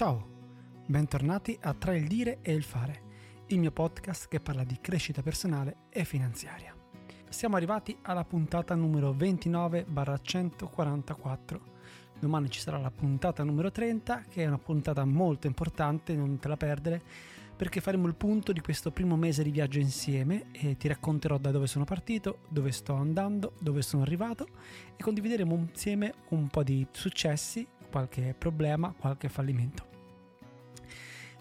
Ciao, bentornati a Tra il dire e il fare, il mio podcast che parla di crescita personale e finanziaria. Siamo arrivati alla puntata numero 29-144. Domani ci sarà la puntata numero 30, che è una puntata molto importante, non te la perdere, perché faremo il punto di questo primo mese di viaggio insieme e ti racconterò da dove sono partito, dove sto andando, dove sono arrivato e condivideremo insieme un po' di successi, qualche problema, qualche fallimento.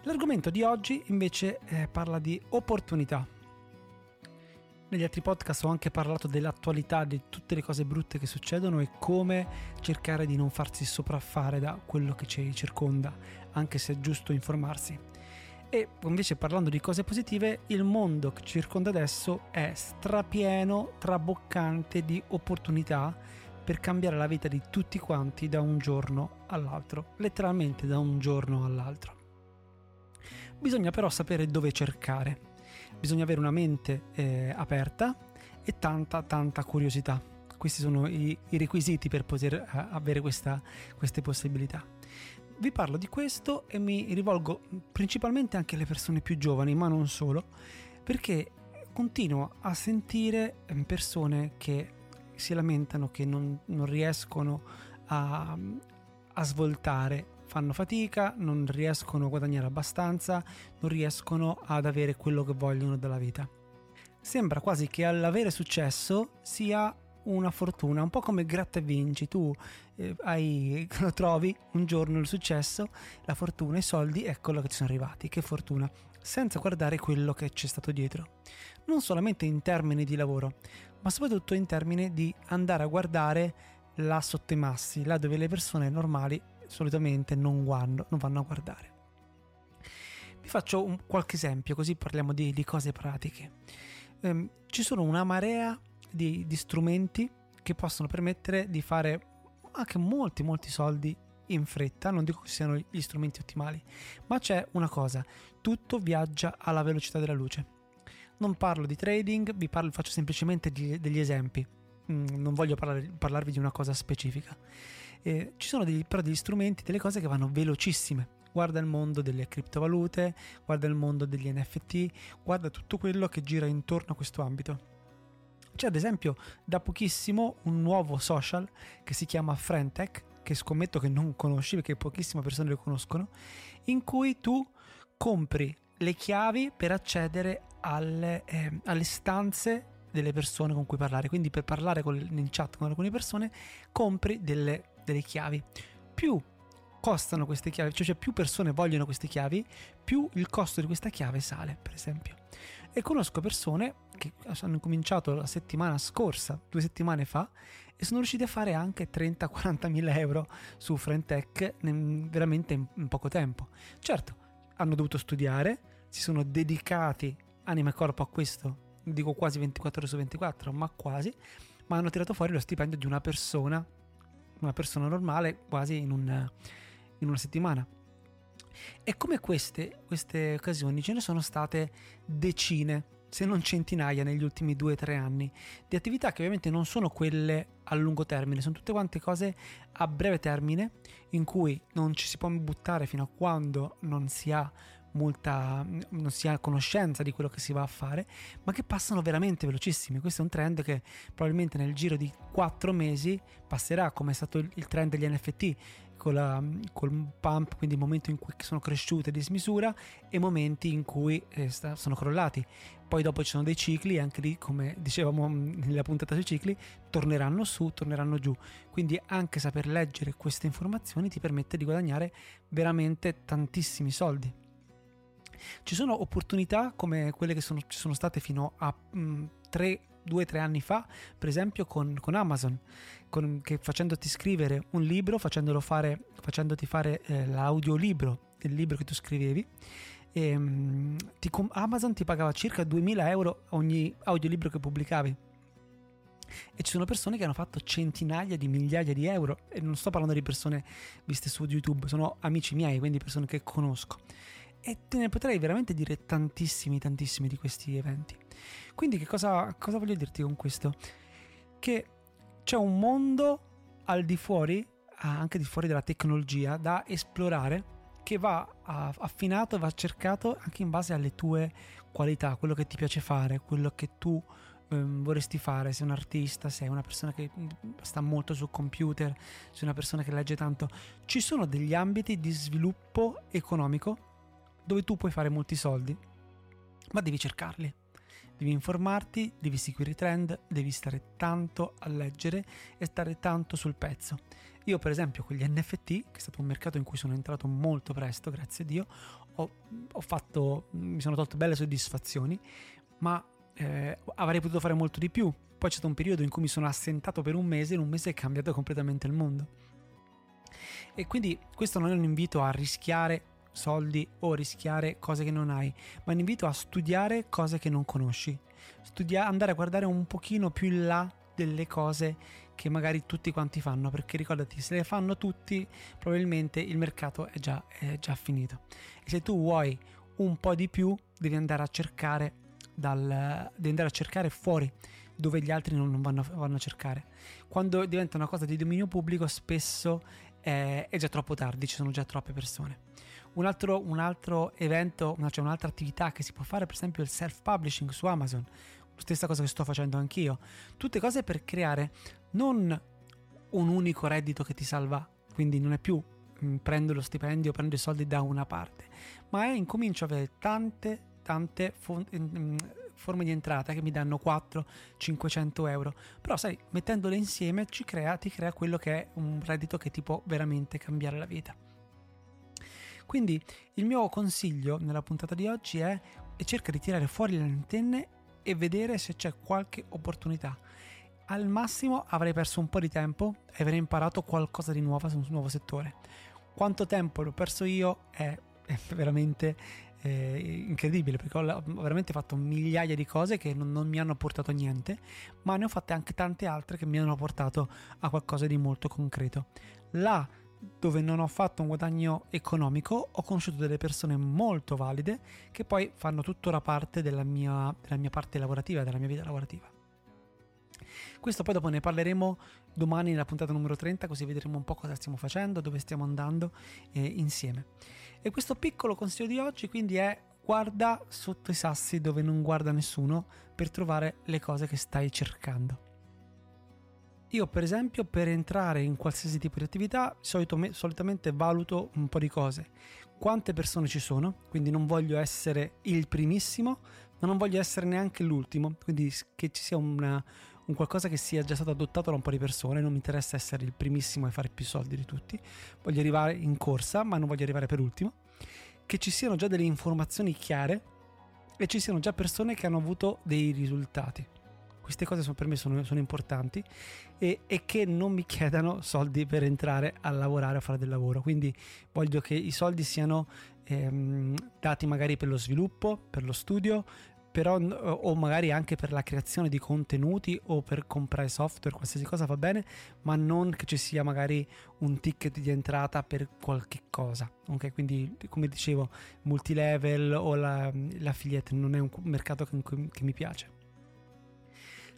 L'argomento di oggi invece eh, parla di opportunità. Negli altri podcast ho anche parlato dell'attualità, di tutte le cose brutte che succedono e come cercare di non farsi sopraffare da quello che ci circonda, anche se è giusto informarsi. E invece parlando di cose positive, il mondo che ci circonda adesso è strapieno, traboccante di opportunità per cambiare la vita di tutti quanti da un giorno all'altro, letteralmente da un giorno all'altro. Bisogna però sapere dove cercare, bisogna avere una mente eh, aperta e tanta tanta curiosità. Questi sono i, i requisiti per poter eh, avere questa, queste possibilità. Vi parlo di questo e mi rivolgo principalmente anche alle persone più giovani, ma non solo, perché continuo a sentire ehm, persone che si lamentano che non, non riescono a, a svoltare fanno fatica, non riescono a guadagnare abbastanza, non riescono ad avere quello che vogliono dalla vita. Sembra quasi che all'avere successo sia una fortuna, un po' come gratta e vinci, tu eh, hai, trovi un giorno il successo, la fortuna, i soldi, eccolo che ci sono arrivati, che fortuna, senza guardare quello che c'è stato dietro. Non solamente in termini di lavoro, ma soprattutto in termini di andare a guardare là sotto i massi, là dove le persone normali solitamente non, guardo, non vanno a guardare. Vi faccio un, qualche esempio così parliamo di, di cose pratiche. Um, ci sono una marea di, di strumenti che possono permettere di fare anche molti molti soldi in fretta, non dico che siano gli strumenti ottimali, ma c'è una cosa, tutto viaggia alla velocità della luce. Non parlo di trading, vi parlo, faccio semplicemente di, degli esempi, mm, non voglio parlare, parlarvi di una cosa specifica. Eh, ci sono degli, però degli strumenti, delle cose che vanno velocissime. Guarda il mondo delle criptovalute, guarda il mondo degli NFT, guarda tutto quello che gira intorno a questo ambito. C'è ad esempio da pochissimo un nuovo social che si chiama Frentech, che scommetto che non conosci perché pochissime persone lo conoscono, in cui tu compri le chiavi per accedere alle, eh, alle stanze delle persone con cui parlare. Quindi per parlare con, in chat con alcune persone compri delle delle chiavi. Più costano queste chiavi, cioè più persone vogliono queste chiavi, più il costo di questa chiave sale, per esempio. E conosco persone che hanno cominciato la settimana scorsa, due settimane fa, e sono riusciti a fare anche 30-40 mila euro su Frentech veramente in poco tempo. Certo, hanno dovuto studiare, si sono dedicati anima e corpo a questo, dico quasi 24 ore su 24, ma quasi, ma hanno tirato fuori lo stipendio di una persona una persona normale quasi in, un, in una settimana. E come queste, queste occasioni ce ne sono state decine, se non centinaia negli ultimi due o tre anni, di attività che ovviamente non sono quelle a lungo termine, sono tutte quante cose a breve termine in cui non ci si può buttare fino a quando non si ha molta non si ha conoscenza di quello che si va a fare, ma che passano veramente velocissimi. Questo è un trend che probabilmente nel giro di 4 mesi passerà, come è stato il trend degli NFT, con la, col pump, quindi il momento in cui sono cresciute di dismisura e momenti in cui eh, sono crollati. Poi dopo ci sono dei cicli anche lì, come dicevamo nella puntata sui cicli, torneranno su, torneranno giù. Quindi anche saper leggere queste informazioni ti permette di guadagnare veramente tantissimi soldi. Ci sono opportunità come quelle che sono, ci sono state fino a 3 2-3 anni fa, per esempio con, con Amazon, con, che facendoti scrivere un libro, facendolo fare, facendoti fare eh, l'audiolibro del libro che tu scrivevi, e, ehm, ti, Amazon ti pagava circa 2000 euro ogni audiolibro che pubblicavi. E ci sono persone che hanno fatto centinaia di migliaia di euro, e non sto parlando di persone viste su YouTube, sono amici miei, quindi persone che conosco e te ne potrei veramente dire tantissimi, tantissimi di questi eventi. Quindi che cosa, cosa voglio dirti con questo? Che c'è un mondo al di fuori, anche di fuori della tecnologia, da esplorare che va affinato va cercato anche in base alle tue qualità, quello che ti piace fare, quello che tu ehm, vorresti fare, sei un artista, sei una persona che mm, sta molto sul computer, sei una persona che legge tanto. Ci sono degli ambiti di sviluppo economico dove tu puoi fare molti soldi, ma devi cercarli. Devi informarti, devi seguire i trend, devi stare tanto a leggere e stare tanto sul pezzo. Io per esempio con gli NFT, che è stato un mercato in cui sono entrato molto presto, grazie a Dio, ho, ho fatto, mi sono tolto belle soddisfazioni, ma eh, avrei potuto fare molto di più. Poi c'è stato un periodo in cui mi sono assentato per un mese e in un mese è cambiato completamente il mondo. E quindi questo non è un invito a rischiare soldi o rischiare cose che non hai, ma un invito a studiare cose che non conosci. Studia- andare a guardare un pochino più in là delle cose che magari tutti quanti fanno, perché ricordati, se le fanno tutti, probabilmente il mercato è già, è già finito. E se tu vuoi un po' di più, devi andare a cercare, dal, devi andare a cercare fuori dove gli altri non vanno, vanno a cercare. Quando diventa una cosa di dominio pubblico, spesso è, è già troppo tardi, ci sono già troppe persone. Un altro, un altro evento, cioè un'altra attività che si può fare, per esempio, il self-publishing su Amazon stessa cosa che sto facendo anch'io. Tutte cose per creare non un unico reddito che ti salva, quindi non è più mh, mm, prendo lo stipendio, prendo i soldi da una parte, ma è incomincio ad avere tante, tante fo- mh, mm, forme di entrata che mi danno 400-500 euro. Però sai, mettendole insieme ci crea, ti crea quello che è un reddito che ti può veramente cambiare la vita. Quindi il mio consiglio nella puntata di oggi è cerca di tirare fuori le antenne e vedere se c'è qualche opportunità. Al massimo avrei perso un po' di tempo e avrei imparato qualcosa di nuovo su un nuovo settore. Quanto tempo l'ho perso io è, veramente eh, incredibile perché ho veramente fatto migliaia di cose che non, non, mi hanno portato a niente, ma ne ho fatte anche tante altre che mi hanno portato a qualcosa di molto concreto. Là dove non ho fatto un guadagno economico, ho conosciuto delle persone molto valide che poi fanno tuttora parte della mia, della mia parte lavorativa, della mia vita lavorativa. Questo poi dopo ne parleremo domani nella puntata numero 30, così vedremo un po' cosa stiamo facendo, dove stiamo andando eh, insieme. E questo piccolo consiglio di oggi quindi è guarda sotto i sassi dove non guarda nessuno per trovare le cose che stai cercando. Io per esempio per entrare in qualsiasi tipo di attività solito, solitamente valuto un po' di cose. Quante persone ci sono, quindi non voglio essere il primissimo, ma non voglio essere neanche l'ultimo, quindi che ci sia una, un qualcosa che sia già stato adottato da un po' di persone, non mi interessa essere il primissimo e fare più soldi di tutti, voglio arrivare in corsa, ma non voglio arrivare per ultimo, che ci siano già delle informazioni chiare e ci siano già persone che hanno avuto dei risultati queste cose sono, per me sono, sono importanti e, e, che non mi chiedano soldi per entrare a lavorare, a fare del lavoro. Quindi voglio che i soldi siano ehm, dati magari per lo sviluppo, per lo studio, però, o magari anche per la creazione di contenuti o per comprare software, qualsiasi cosa va bene, ma non che ci sia magari un ticket di entrata per qualche cosa. Ok, quindi come dicevo, multilevel o la, l'affiliate non è un mercato che, che mi piace.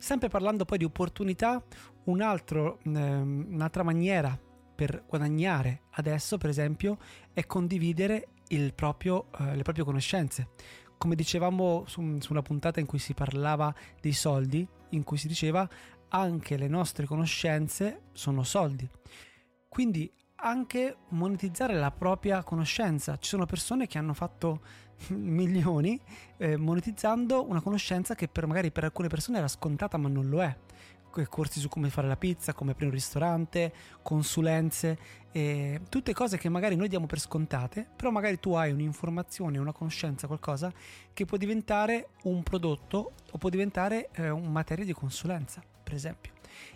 Sempre parlando poi di opportunità, un altro, ehm, un'altra maniera per guadagnare adesso, per esempio, è condividere proprio, eh, le proprie conoscenze. Come dicevamo su, su una puntata in cui si parlava dei soldi, in cui si diceva anche le nostre conoscenze sono soldi. Quindi anche monetizzare la propria conoscenza. Ci sono persone che hanno fatto milioni eh, monetizzando una conoscenza che per, magari per alcune persone era scontata ma non lo è corsi su come fare la pizza, come aprire un ristorante, consulenze, eh, tutte cose che magari noi diamo per scontate, però magari tu hai un'informazione, una conoscenza, qualcosa che può diventare un prodotto o può diventare eh, un materia di consulenza, per esempio.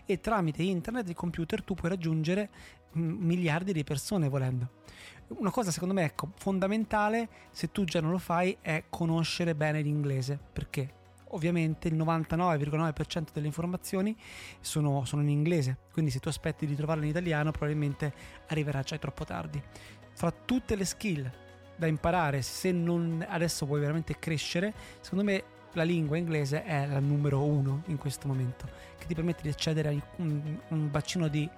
E tramite internet e computer tu puoi raggiungere miliardi di persone volendo. Una cosa secondo me ecco, fondamentale, se tu già non lo fai, è conoscere bene l'inglese. Perché? Ovviamente il 99,9% delle informazioni sono, sono in inglese, quindi se tu aspetti di trovarle in italiano probabilmente arriverà già troppo tardi. Fra tutte le skill da imparare, se non adesso vuoi veramente crescere, secondo me la lingua inglese è la numero uno in questo momento, che ti permette di accedere a un, un bacino di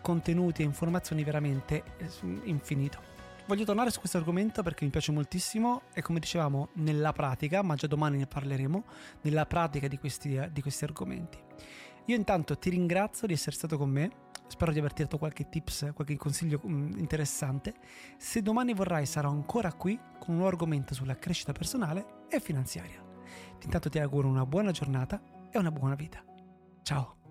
contenuti e informazioni veramente eh, infinito. Voglio tornare su questo argomento perché mi piace moltissimo e come dicevamo nella pratica, ma già domani ne parleremo, nella pratica di questi, di questi argomenti. Io intanto ti ringrazio di essere stato con me, spero di averti dato qualche tips, qualche consiglio mm, interessante. Se domani vorrai sarò ancora qui con un argomento sulla crescita personale e finanziaria. Intanto ti auguro una buona giornata e una buona vita. Ciao!